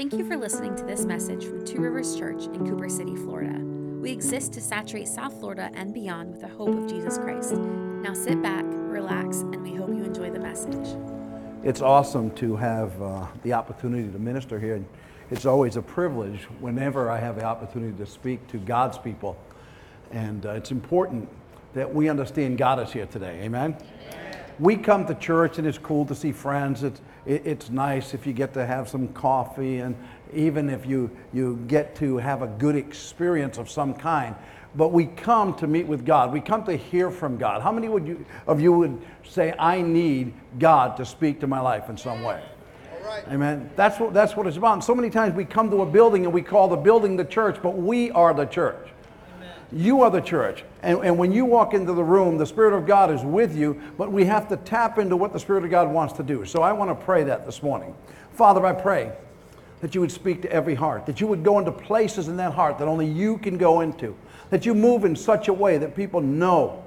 Thank you for listening to this message from Two Rivers Church in Cooper City, Florida. We exist to saturate South Florida and beyond with the hope of Jesus Christ. Now sit back, relax, and we hope you enjoy the message. It's awesome to have uh, the opportunity to minister here. It's always a privilege whenever I have the opportunity to speak to God's people. And uh, it's important that we understand God is here today. Amen? Amen. We come to church and it's cool to see friends. It's, it, it's nice if you get to have some coffee and even if you, you get to have a good experience of some kind. But we come to meet with God. We come to hear from God. How many would you, of you would say, I need God to speak to my life in some way? Right. Amen. That's what, that's what it's about. And so many times we come to a building and we call the building the church, but we are the church. You are the church. And, and when you walk into the room, the Spirit of God is with you, but we have to tap into what the Spirit of God wants to do. So I want to pray that this morning. Father, I pray that you would speak to every heart, that you would go into places in that heart that only you can go into, that you move in such a way that people know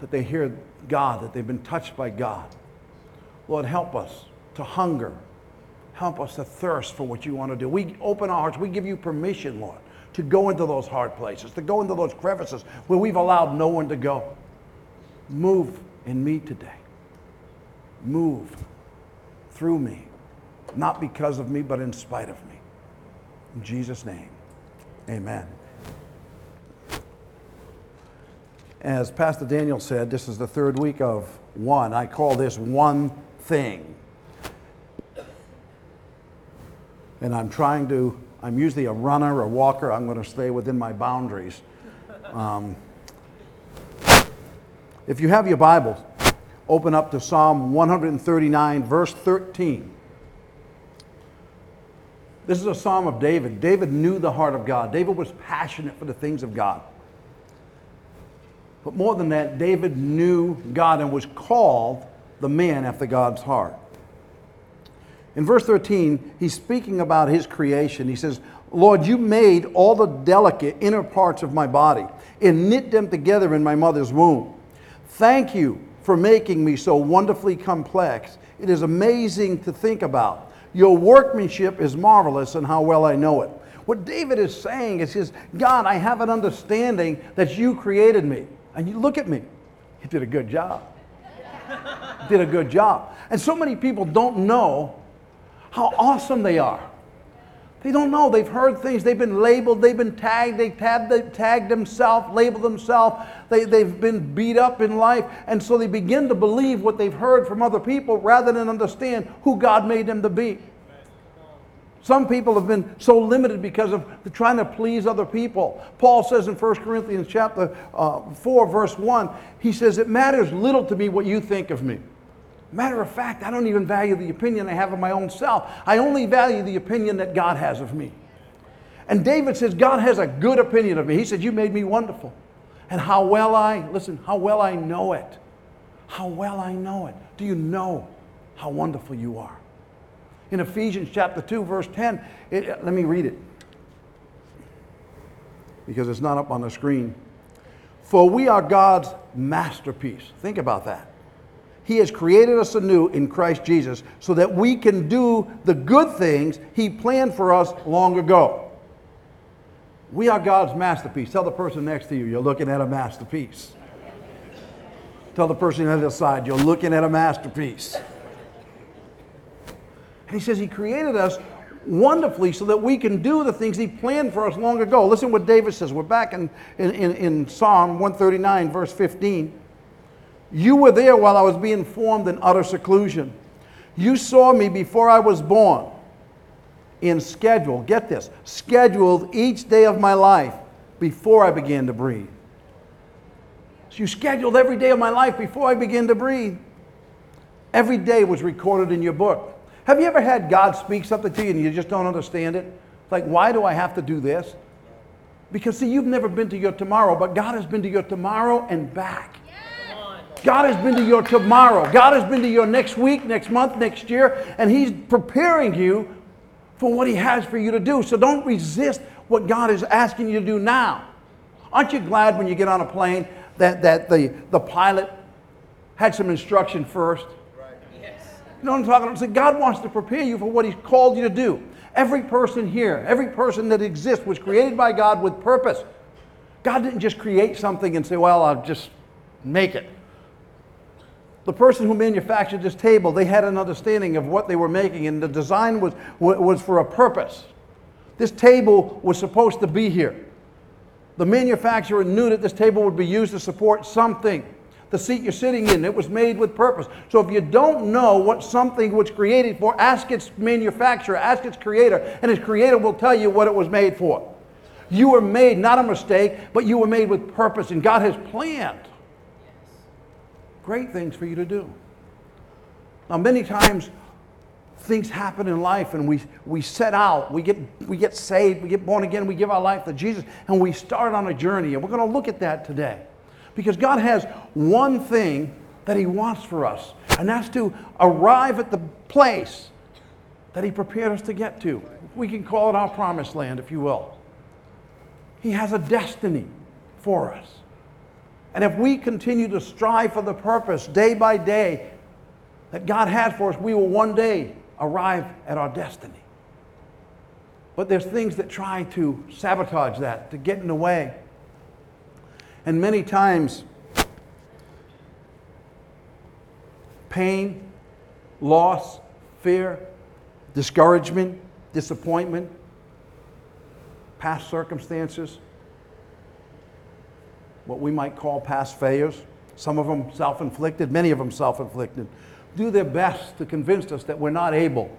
that they hear God, that they've been touched by God. Lord, help us to hunger. Help us to thirst for what you want to do. We open our hearts. We give you permission, Lord, to go into those hard places, to go into those crevices where we've allowed no one to go. Move in me today. Move through me, not because of me, but in spite of me. In Jesus' name, amen. As Pastor Daniel said, this is the third week of one. I call this one thing. And I'm trying to I'm usually a runner, a walker. I'm going to stay within my boundaries. Um, if you have your Bibles, open up to Psalm 139, verse 13. This is a psalm of David. David knew the heart of God. David was passionate for the things of God. But more than that, David knew God and was called the man after God's heart. In verse 13, he's speaking about his creation. He says, Lord, you made all the delicate inner parts of my body and knit them together in my mother's womb. Thank you for making me so wonderfully complex. It is amazing to think about. Your workmanship is marvelous, and how well I know it. What David is saying is, his, God, I have an understanding that you created me. And you look at me. You did a good job. did a good job. And so many people don't know how awesome they are. They don't know. They've heard things. They've been labeled. They've been tagged. They've tagged, they tagged themselves, labeled themselves. They, they've been beat up in life. And so they begin to believe what they've heard from other people rather than understand who God made them to be. Some people have been so limited because of trying to please other people. Paul says in 1 Corinthians chapter uh, 4, verse 1, he says, It matters little to me what you think of me. Matter of fact, I don't even value the opinion I have of my own self. I only value the opinion that God has of me. And David says, God has a good opinion of me. He said, You made me wonderful. And how well I, listen, how well I know it. How well I know it. Do you know how wonderful you are? In Ephesians chapter 2, verse 10, it, uh, let me read it because it's not up on the screen. For we are God's masterpiece. Think about that. He has created us anew in Christ Jesus so that we can do the good things He planned for us long ago. We are God's masterpiece. Tell the person next to you, you're looking at a masterpiece. Tell the person on the other side, you're looking at a masterpiece. And He says He created us wonderfully so that we can do the things He planned for us long ago. Listen what David says. We're back in, in, in Psalm 139, verse 15. You were there while I was being formed in utter seclusion. You saw me before I was born in schedule, get this, scheduled each day of my life before I began to breathe. So you scheduled every day of my life before I began to breathe. Every day was recorded in your book. Have you ever had God speak something to you and you just don't understand it? like, why do I have to do this? Because, see, you've never been to your tomorrow, but God has been to your tomorrow and back. God has been to your tomorrow. God has been to your next week, next month, next year, and He's preparing you for what He has for you to do. So don't resist what God is asking you to do now. Aren't you glad when you get on a plane that, that the, the pilot had some instruction first? Right. Yes. You know what I'm talking about? So God wants to prepare you for what He's called you to do. Every person here, every person that exists was created by God with purpose. God didn't just create something and say, well, I'll just make it. The person who manufactured this table, they had an understanding of what they were making, and the design was, was for a purpose. This table was supposed to be here. The manufacturer knew that this table would be used to support something. The seat you're sitting in, it was made with purpose. So if you don't know what something was created for, ask its manufacturer, ask its creator, and its creator will tell you what it was made for. You were made, not a mistake, but you were made with purpose, and God has planned great things for you to do. Now, many times things happen in life and we, we set out, we get, we get saved, we get born again, we give our life to Jesus, and we start on a journey. And we're going to look at that today. Because God has one thing that He wants for us, and that's to arrive at the place that He prepared us to get to. We can call it our promised land, if you will. He has a destiny for us. And if we continue to strive for the purpose day by day that God has for us, we will one day arrive at our destiny. But there's things that try to sabotage that, to get in the way. And many times, pain, loss, fear, discouragement, disappointment, past circumstances, what we might call past failures, some of them self inflicted, many of them self inflicted, do their best to convince us that we're not able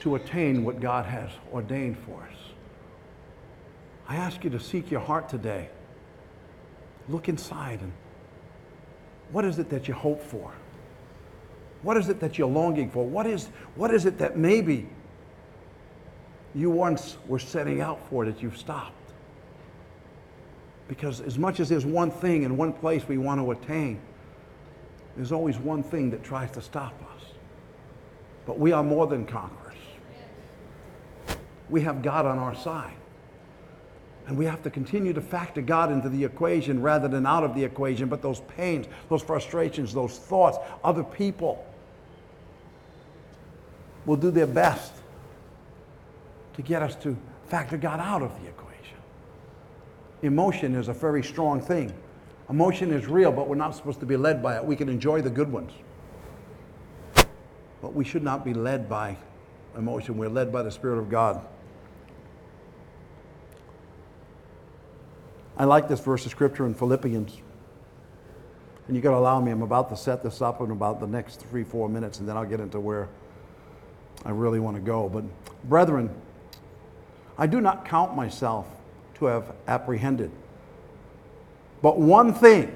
to attain what God has ordained for us. I ask you to seek your heart today. Look inside and what is it that you hope for? What is it that you're longing for? What is, what is it that maybe you once were setting out for that you've stopped? Because as much as there's one thing and one place we want to attain, there's always one thing that tries to stop us. But we are more than conquerors. We have God on our side. And we have to continue to factor God into the equation rather than out of the equation. But those pains, those frustrations, those thoughts, other people will do their best to get us to factor God out of the equation emotion is a very strong thing. Emotion is real, but we're not supposed to be led by it. We can enjoy the good ones. But we should not be led by emotion. We're led by the Spirit of God. I like this verse of scripture in Philippians. And you got to allow me, I'm about to set this up in about the next three, four minutes, and then I'll get into where I really want to go. But, brethren, I do not count myself have apprehended. But one thing,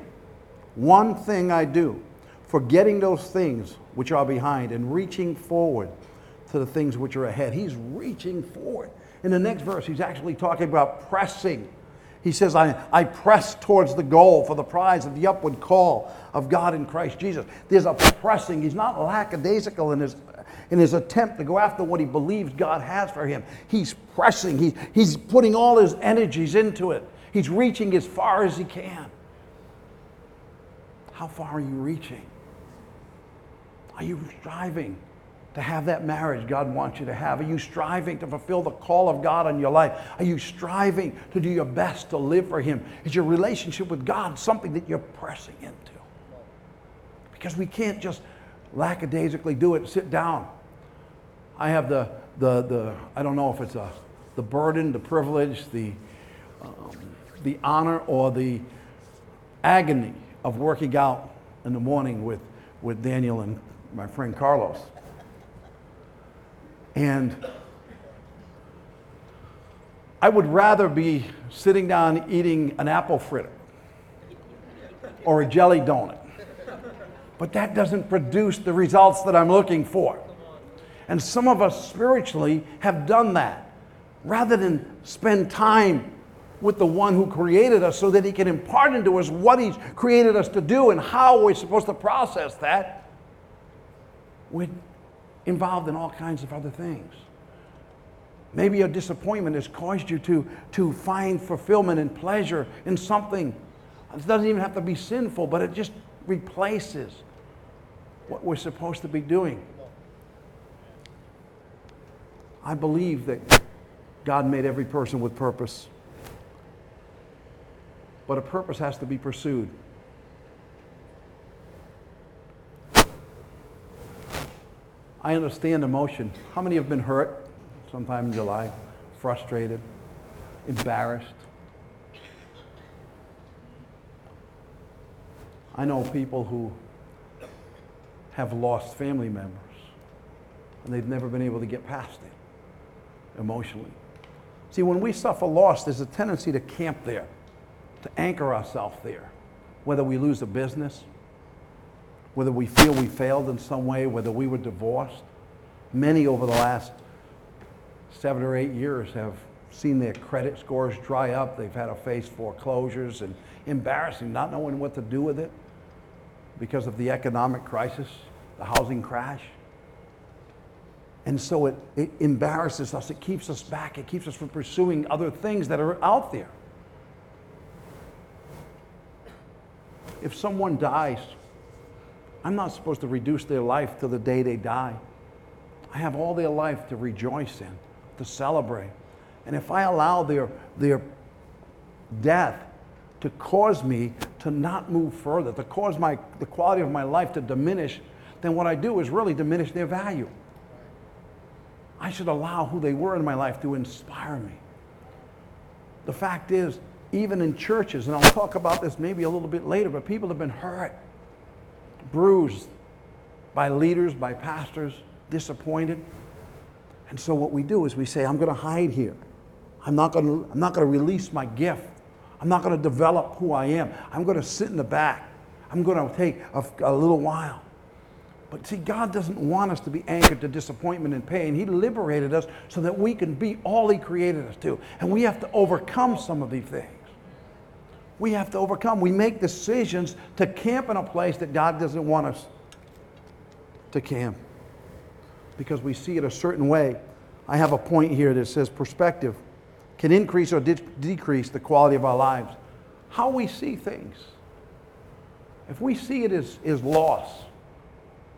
one thing I do, forgetting those things which are behind and reaching forward to the things which are ahead. He's reaching forward. In the next verse, he's actually talking about pressing. He says, I, I press towards the goal for the prize of the upward call of God in Christ Jesus. There's a pressing. He's not lackadaisical in his in his attempt to go after what he believes God has for him. He's pressing, he, he's putting all his energies into it. He's reaching as far as he can. How far are you reaching? Are you striving to have that marriage God wants you to have? Are you striving to fulfill the call of God on your life? Are you striving to do your best to live for Him? Is your relationship with God something that you're pressing into? Because we can't just lackadaisically do it, sit down I have the, the, the I don't know if it's a, the burden, the privilege, the, um, the honor, or the agony of working out in the morning with, with Daniel and my friend Carlos. And I would rather be sitting down eating an apple fritter or a jelly donut. But that doesn't produce the results that I'm looking for. And some of us spiritually have done that. Rather than spend time with the one who created us so that he can impart into us what he's created us to do and how we're supposed to process that, we're involved in all kinds of other things. Maybe your disappointment has caused you to, to find fulfillment and pleasure in something. It doesn't even have to be sinful, but it just replaces what we're supposed to be doing. I believe that God made every person with purpose. But a purpose has to be pursued. I understand emotion. How many have been hurt sometime in July? Frustrated, embarrassed. I know people who have lost family members and they've never been able to get past it emotionally. See, when we suffer loss, there's a tendency to camp there, to anchor ourselves there, whether we lose a business, whether we feel we failed in some way, whether we were divorced. Many over the last seven or eight years have seen their credit scores dry up. They've had to face foreclosures and embarrassing, not knowing what to do with it because of the economic crisis, the housing crash. And so it, it embarrasses us, it keeps us back, it keeps us from pursuing other things that are out there. If someone dies, I'm not supposed to reduce their life to the day they die. I have all their life to rejoice in, to celebrate. And if I allow their, their death to cause me to not move further, to cause my, the quality of my life to diminish, then what I do is really diminish their value. I should allow who they were in my life to inspire me. The fact is, even in churches, and I'll talk about this maybe a little bit later, but people have been hurt, bruised by leaders, by pastors, disappointed. And so what we do is we say, I'm going to hide here. I'm not going to, I'm not going to release my gift. I'm not going to develop who I am. I'm going to sit in the back. I'm going to take a, a little while. But see, God doesn't want us to be anchored to disappointment and pain. He liberated us so that we can be all He created us to. And we have to overcome some of these things. We have to overcome. We make decisions to camp in a place that God doesn't want us to camp because we see it a certain way. I have a point here that says perspective can increase or de- decrease the quality of our lives. How we see things. If we see it as, as loss,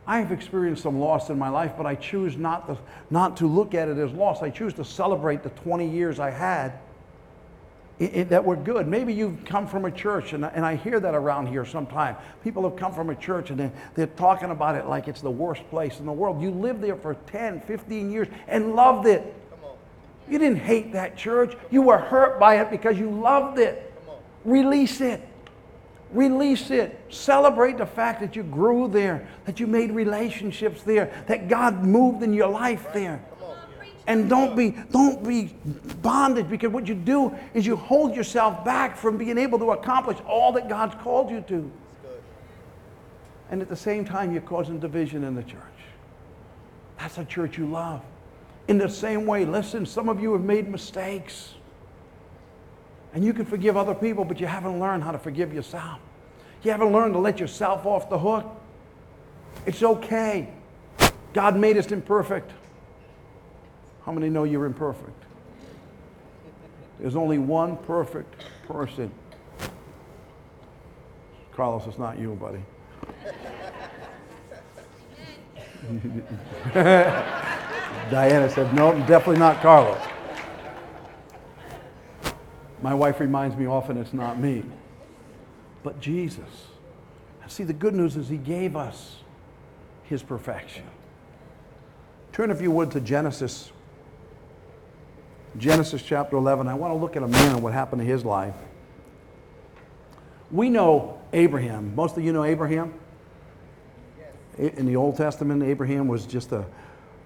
I have experienced some loss in my life, but I choose not to, not to look at it as loss. I choose to celebrate the 20 years I had it, it, that were good. Maybe you've come from a church, and, and I hear that around here sometimes. People have come from a church and they, they're talking about it like it's the worst place in the world. You lived there for 10, 15 years and loved it. You didn't hate that church. You were hurt by it because you loved it. Release it. Release it. Celebrate the fact that you grew there, that you made relationships there, that God moved in your life there. And don't be, don't be bonded because what you do is you hold yourself back from being able to accomplish all that God's called you to. And at the same time, you're causing division in the church. That's a church you love. In the same way, listen, some of you have made mistakes. And you can forgive other people, but you haven't learned how to forgive yourself. You haven't learned to let yourself off the hook. It's okay. God made us imperfect. How many know you're imperfect? There's only one perfect person. Carlos, it's not you, buddy. Diana said, no, definitely not Carlos. My wife reminds me often it's not me, but Jesus. See, the good news is He gave us His perfection. Turn, if you would, to Genesis. Genesis chapter 11. I want to look at a man and what happened to his life. We know Abraham. Most of you know Abraham. In the Old Testament, Abraham was just a,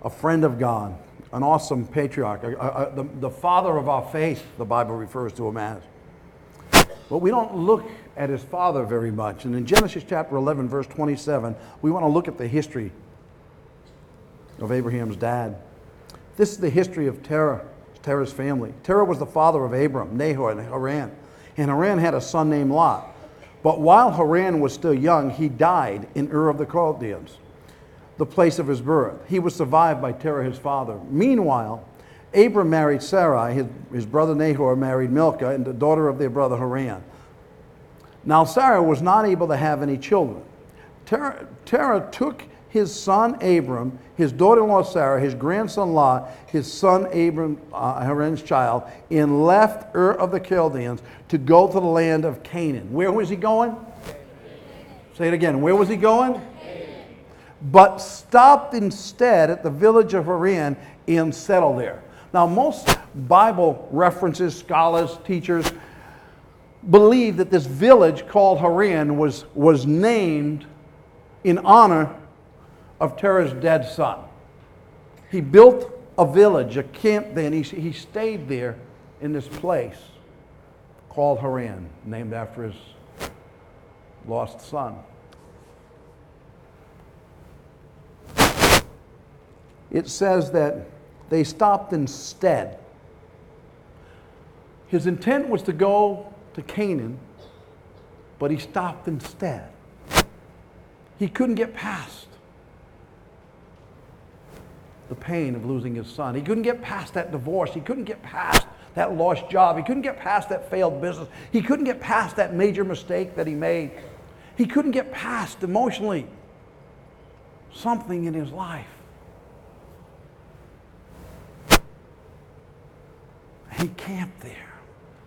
a friend of God, an awesome patriarch, a, a, the, the father of our faith, the Bible refers to him as. But we don't look at his father very much. And in Genesis chapter 11, verse 27, we want to look at the history of Abraham's dad. This is the history of Terah, Terah's family. Terah was the father of Abram, Nahor, and Haran. And Haran had a son named Lot. But while Haran was still young, he died in Ur of the Chaldeans the place of his birth. He was survived by Terah, his father. Meanwhile, Abram married Sarai, his, his brother Nahor married Milcah, and the daughter of their brother Haran. Now, Sarah was not able to have any children. Terah, took his son Abram, his daughter in law Sarah, his grandson Lot, his son Abram, uh, Haran's child, and left Ur of the Chaldeans to go to the land of Canaan. Where was he going? Say it again. Where was he going? But stopped instead at the village of Haran and settled there. Now, most Bible references, scholars, teachers believe that this village called Haran was, was named in honor of Terah's dead son. He built a village, a camp there, and he, he stayed there in this place called Haran, named after his lost son. It says that they stopped instead. His intent was to go to Canaan, but he stopped instead. He couldn't get past the pain of losing his son. He couldn't get past that divorce. He couldn't get past that lost job. He couldn't get past that failed business. He couldn't get past that major mistake that he made. He couldn't get past emotionally something in his life. He camped there.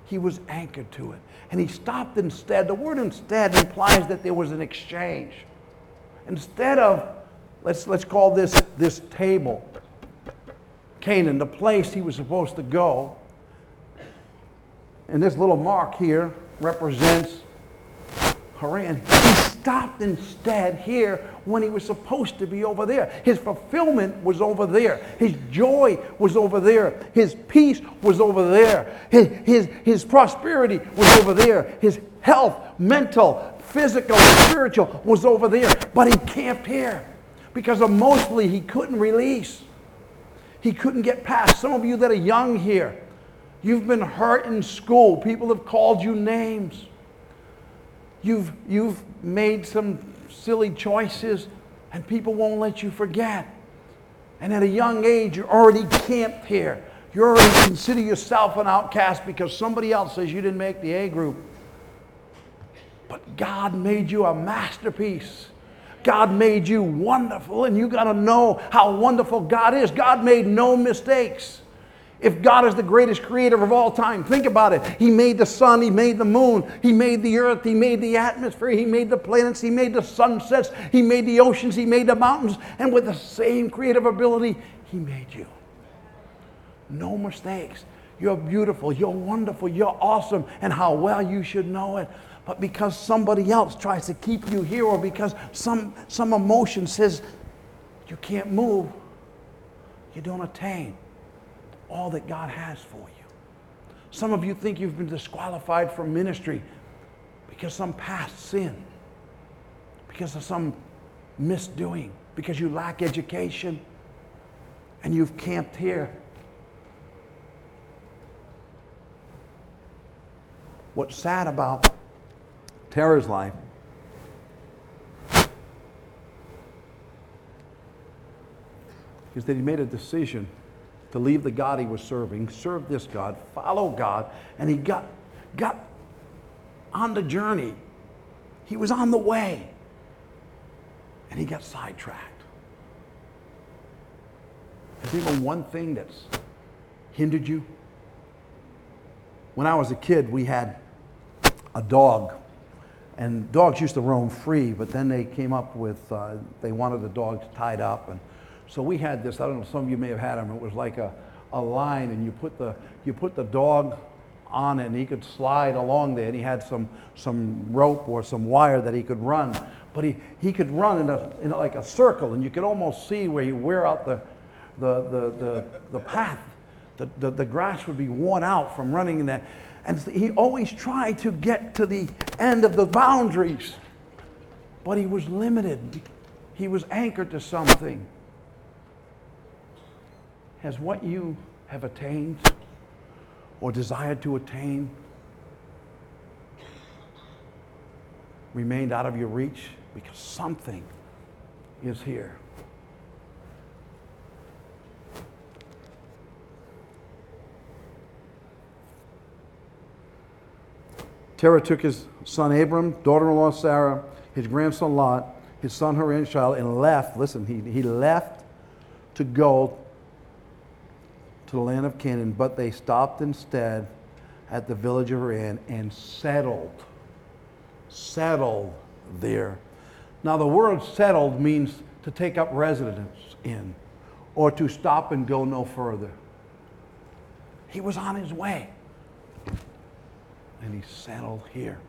He was anchored to it. And he stopped instead. The word instead implies that there was an exchange. Instead of, let's, let's call this this table, Canaan, the place he was supposed to go. And this little mark here represents Haran. He stopped instead here when he was supposed to be over there. His fulfillment was over there. His joy was over there. His peace was over there. His, his, his prosperity was over there. His health, mental, physical, spiritual was over there. But he camped here because emotionally he couldn't release. He couldn't get past. Some of you that are young here, you've been hurt in school. People have called you names. You've, you've made some silly choices and people won't let you forget. And at a young age, you're already camped here. You already consider yourself an outcast because somebody else says you didn't make the A group. But God made you a masterpiece. God made you wonderful, and you got to know how wonderful God is. God made no mistakes. If God is the greatest creator of all time, think about it. He made the sun, He made the moon, He made the earth, He made the atmosphere, He made the planets, He made the sunsets, He made the oceans, He made the mountains, and with the same creative ability, He made you. No mistakes. You're beautiful, you're wonderful, you're awesome, and how well you should know it. But because somebody else tries to keep you here, or because some, some emotion says you can't move, you don't attain all that God has for you. Some of you think you've been disqualified from ministry because some past sin, because of some misdoing, because you lack education, and you've camped here. What's sad about Terah's life is that he made a decision to leave the God he was serving, serve this God, follow God, and he got, got on the journey. He was on the way, and he got sidetracked. Has been one thing that's hindered you? When I was a kid, we had a dog, and dogs used to roam free, but then they came up with, uh, they wanted the dogs tied up, and so we had this, I don't know, some of you may have had them. It was like a, a line and you put the, you put the dog on it and he could slide along there and he had some, some rope or some wire that he could run. But he, he could run in, a, in like a circle and you could almost see where you wear out the, the, the, the, the path. The, the, the grass would be worn out from running in that. And he always tried to get to the end of the boundaries. But he was limited. He was anchored to something. Has what you have attained or desired to attain remained out of your reach? Because something is here. Terah took his son Abram, daughter in law Sarah, his grandson Lot, his son Haran and left. Listen, he, he left to go to the land of Canaan, but they stopped instead at the village of Haran and settled. Settled there. Now, the word settled means to take up residence in or to stop and go no further. He was on his way and he settled here.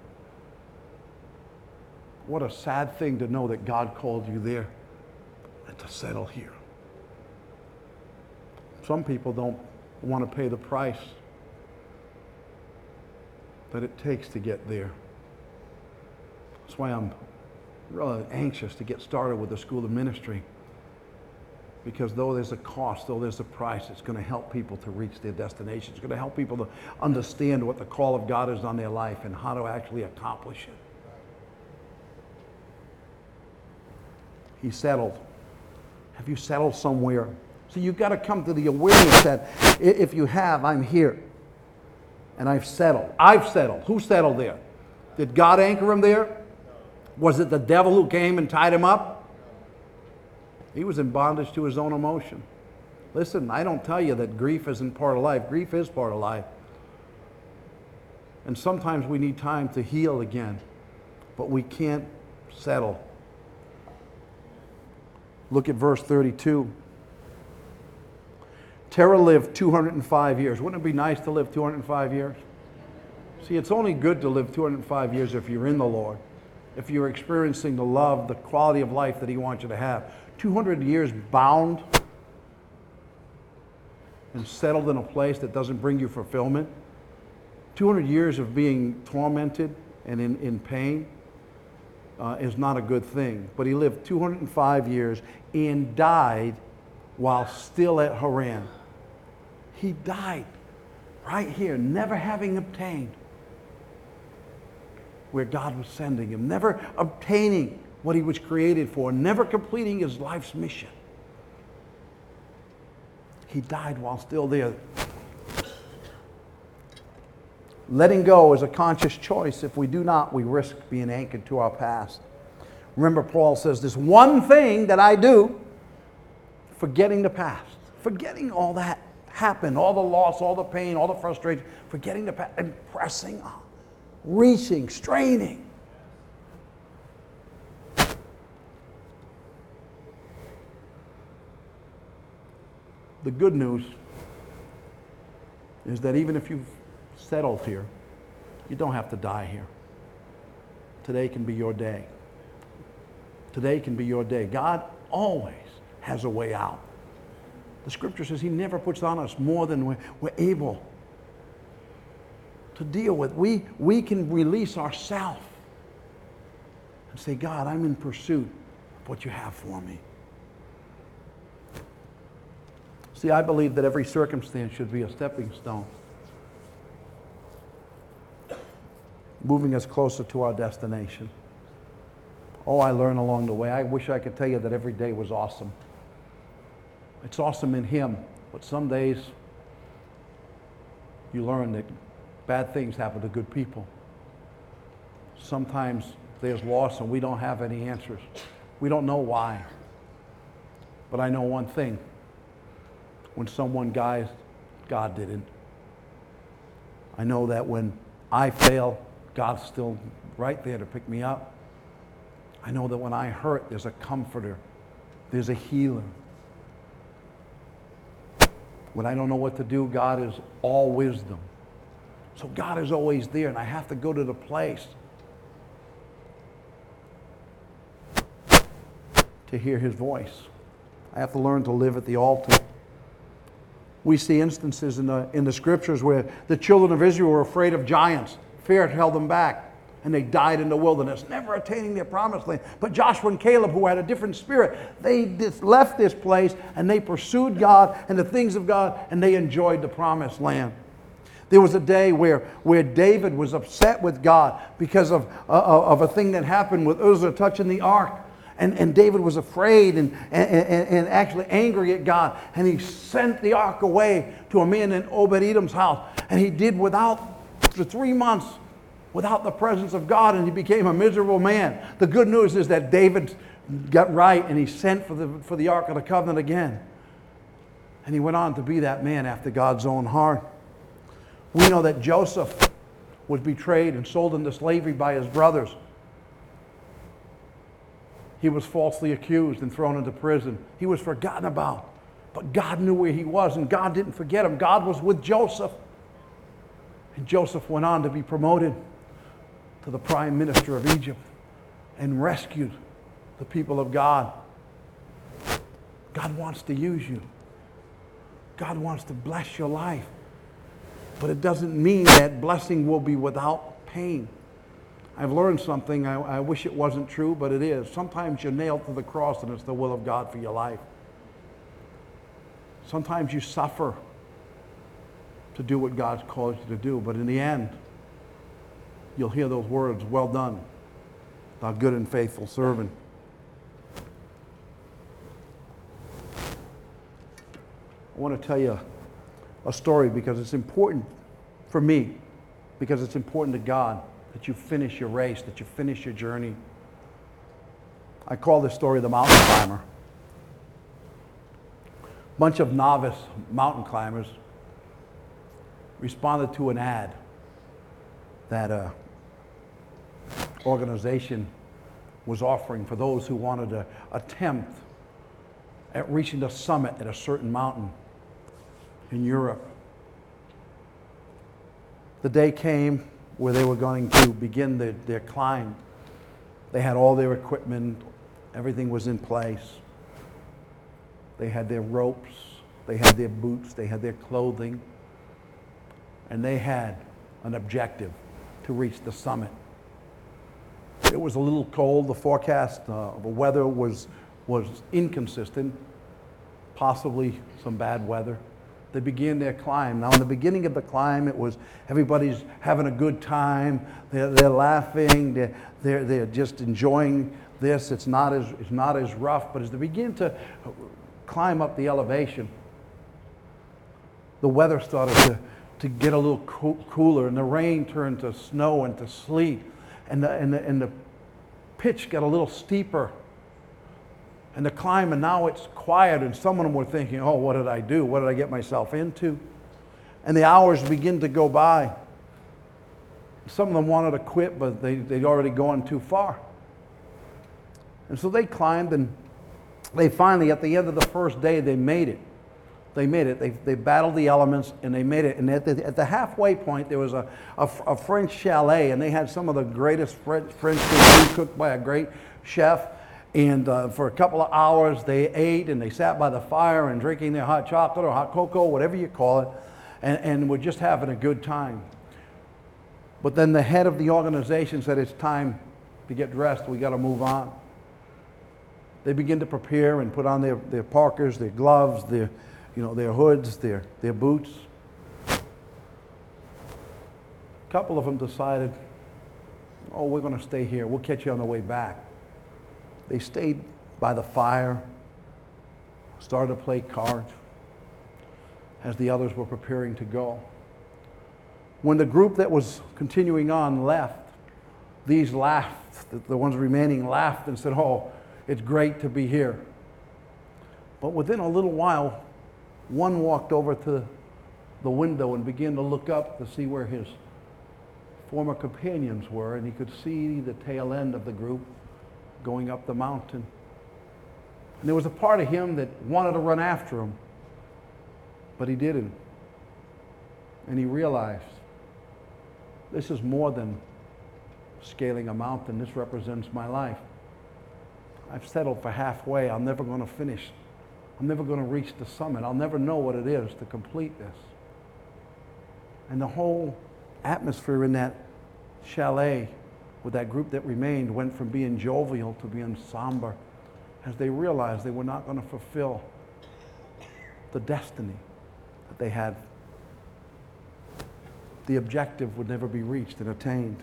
What a sad thing to know that God called you there and to settle here. Some people don't want to pay the price that it takes to get there. That's why I'm really anxious to get started with the School of Ministry. Because though there's a cost, though there's a price, it's going to help people to reach their destination. It's going to help people to understand what the call of God is on their life and how to actually accomplish it. He settled. Have you settled somewhere? So you've got to come to the awareness that if you have, I'm here. And I've settled. I've settled. Who settled there? Did God anchor him there? Was it the devil who came and tied him up? He was in bondage to his own emotion. Listen, I don't tell you that grief isn't part of life. Grief is part of life. And sometimes we need time to heal again, but we can't settle. Look at verse 32. Terah lived 205 years. Wouldn't it be nice to live 205 years? See, it's only good to live 205 years if you're in the Lord, if you're experiencing the love, the quality of life that He wants you to have. 200 years bound and settled in a place that doesn't bring you fulfillment. 200 years of being tormented and in, in pain uh, is not a good thing. But he lived 205 years and died while still at Haran. He died right here, never having obtained where God was sending him, never obtaining what he was created for, never completing his life's mission. He died while still there. Letting go is a conscious choice. If we do not, we risk being anchored to our past. Remember, Paul says, This one thing that I do, forgetting the past, forgetting all that happened, all the loss, all the pain, all the frustration, forgetting the past, and pressing on, reaching, straining. The good news is that even if you've settled here, you don't have to die here. Today can be your day. Today can be your day. God always has a way out. The scripture says He never puts on us more than we're, we're able to deal with. We, we can release ourselves and say, God, I'm in pursuit of what you have for me. See, I believe that every circumstance should be a stepping stone, moving us closer to our destination. Oh, I learn along the way. I wish I could tell you that every day was awesome. It's awesome in Him, but some days you learn that bad things happen to good people. Sometimes there's loss and we don't have any answers. We don't know why. But I know one thing when someone dies, God didn't. I know that when I fail, God's still right there to pick me up. I know that when I hurt, there's a comforter, there's a healer. When I don't know what to do, God is all wisdom. So God is always there, and I have to go to the place to hear his voice. I have to learn to live at the altar. We see instances in the, in the scriptures where the children of Israel were afraid of giants. Fear held them back and they died in the wilderness, never attaining their promised land. But Joshua and Caleb, who had a different spirit, they left this place and they pursued God and the things of God and they enjoyed the promised land. There was a day where, where David was upset with God because of, uh, of a thing that happened with Uzzah touching the ark. And, and David was afraid and, and, and actually angry at God. And he sent the ark away to a man in Obed Edom's house. And he did without, for three months, without the presence of God and he became a miserable man. The good news is that David got right and he sent for the, for the Ark of the Covenant again. And he went on to be that man after God's own heart. We know that Joseph was betrayed and sold into slavery by his brothers. He was falsely accused and thrown into prison. He was forgotten about. But God knew where he was, and God didn't forget him. God was with Joseph. And Joseph went on to be promoted to the prime minister of Egypt and rescued the people of God. God wants to use you. God wants to bless your life. But it doesn't mean that blessing will be without pain. I've learned something. I, I, wish it wasn't true, but it is. Sometimes you're nailed to the cross and it's the will of God for your life. Sometimes you suffer to do what God's called you to do, but in the end, you'll hear those words, Well done, thou good and faithful servant. I want to tell you a story because it's important for me, because it's important to God that you finish your race, that you finish your journey. I call this story the mountain climber. A bunch of novice mountain climbers responded to an ad that a organization was offering for those who wanted to attempt at reaching the summit at a certain mountain in Europe. The day came where they were going to begin their, their climb. They had all their equipment, everything was in place. They had their ropes, they had their boots, they had their clothing, and they had an objective to reach the summit. It was a little cold. The forecast uh, the weather was, was inconsistent, possibly some bad weather. They began their climb. Now, in the beginning of the climb, it was everybody's having a good time. They're, they're laughing. They're, they're, they're just enjoying this. It's not, as, it's not as rough. But as they begin to climb up the elevation, the weather started to, to get a little co- cooler, and the rain turned to snow and to sleet, and the, and, the, and the pitch got a little steeper and the climb, and now it's quiet, and some of them were thinking, oh, what did I do? What did I get myself into? And the hours begin to go by. Some of them wanted to quit, but they, they'd already gone too far. And so they climbed, and they finally, at the end of the first day, they made it. They made it. They, they battled the elements and they made it. And at the, at the halfway point, there was a, a, a French chalet, and they had some of the greatest French, French food cooked by a great chef. And uh, for a couple of hours, they ate and they sat by the fire and drinking their hot chocolate or hot cocoa, whatever you call it, and, and were just having a good time. But then the head of the organization said, It's time to get dressed. We got to move on. They begin to prepare and put on their, their parkers, their gloves, their, you know, their hoods, their, their boots. A couple of them decided, Oh, we're going to stay here. We'll catch you on the way back. They stayed by the fire, started to play cards as the others were preparing to go. When the group that was continuing on left, these laughed, the ones remaining laughed and said, Oh, it's great to be here. But within a little while, one walked over to the window and began to look up to see where his former companions were, and he could see the tail end of the group going up the mountain. And there was a part of him that wanted to run after him, but he didn't. And he realized this is more than scaling a mountain, this represents my life. I've settled for halfway. I'm never going to finish. I'm never going to reach the summit. I'll never know what it is to complete this. And the whole atmosphere in that chalet with that group that remained went from being jovial to being somber as they realized they were not going to fulfill the destiny that they had. The objective would never be reached and attained.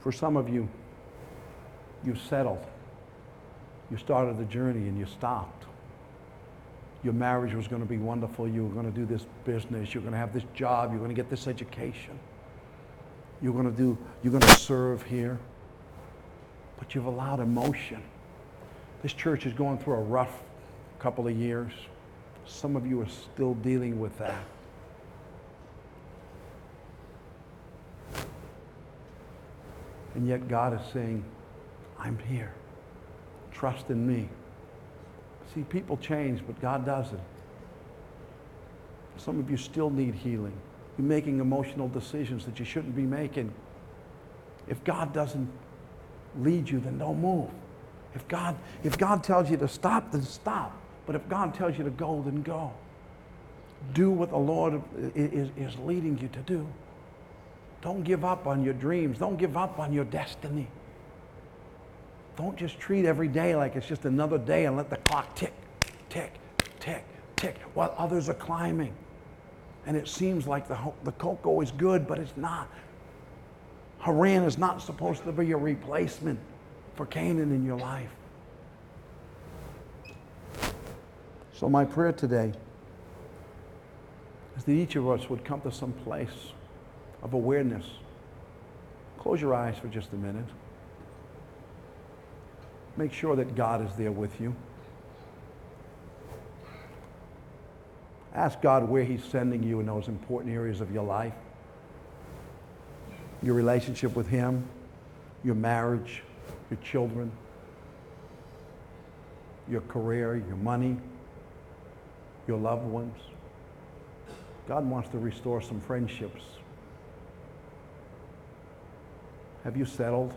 For some of you, you settled. You started the journey and you stopped your marriage was going to be wonderful. You were going to do this business. You're going to have this job. You're going to get this education. You're going to do, you're going to serve here. But you've allowed emotion. This church is going through a rough couple of years. Some of you are still dealing with that. And yet God is saying, I'm here. Trust in me. See, people change, but God doesn't. Some of you still need healing. You're making emotional decisions that you shouldn't be making. If God doesn't lead you, then don't move. If God, if God tells you to stop, then stop. But if God tells you to go, then go. Do what the Lord is, is leading you to do. Don't give up on your dreams. Don't give up on your destiny. Don't just treat every day like it's just another day and let the clock tick, tick, tick, tick while others are climbing. And it seems like the, the cocoa is good, but it's not. Haran is not supposed to be a replacement for Canaan in your life. So, my prayer today is that each of us would come to some place of awareness. Close your eyes for just a minute. Make sure that God is there with you. Ask God where He's sending you in those important areas of your life your relationship with Him, your marriage, your children, your career, your money, your loved ones. God wants to restore some friendships. Have you settled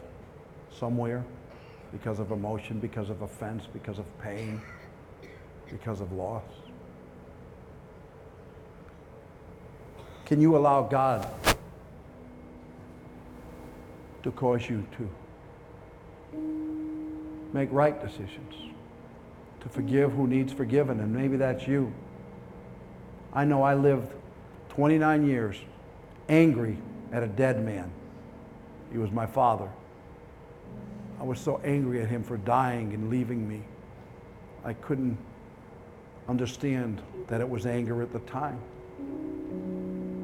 somewhere because of emotion, because of offense, because of pain, because of loss? Can you allow God to cause you to make right decisions, to forgive who needs forgiven, and maybe that's you. I know I lived 29 years angry at a dead man. He was my father. I was so angry at him for dying and leaving me. I couldn't understand that it was anger at the time.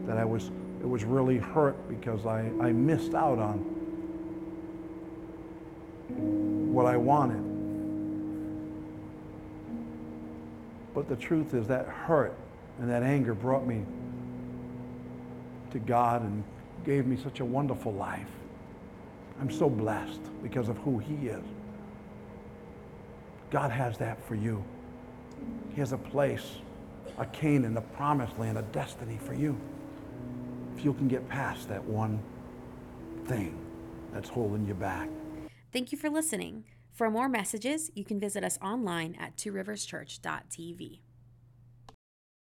That I was, it was really hurt because I, I missed out on what I wanted. But the truth is that hurt and that anger brought me to God and gave me such a wonderful life. I'm so blessed because of who He is. God has that for you. He has a place, a Canaan, a promised land, a destiny for you. If you can get past that one thing that's holding you back. Thank you for listening. For more messages, you can visit us online at tworiverschurch.tv.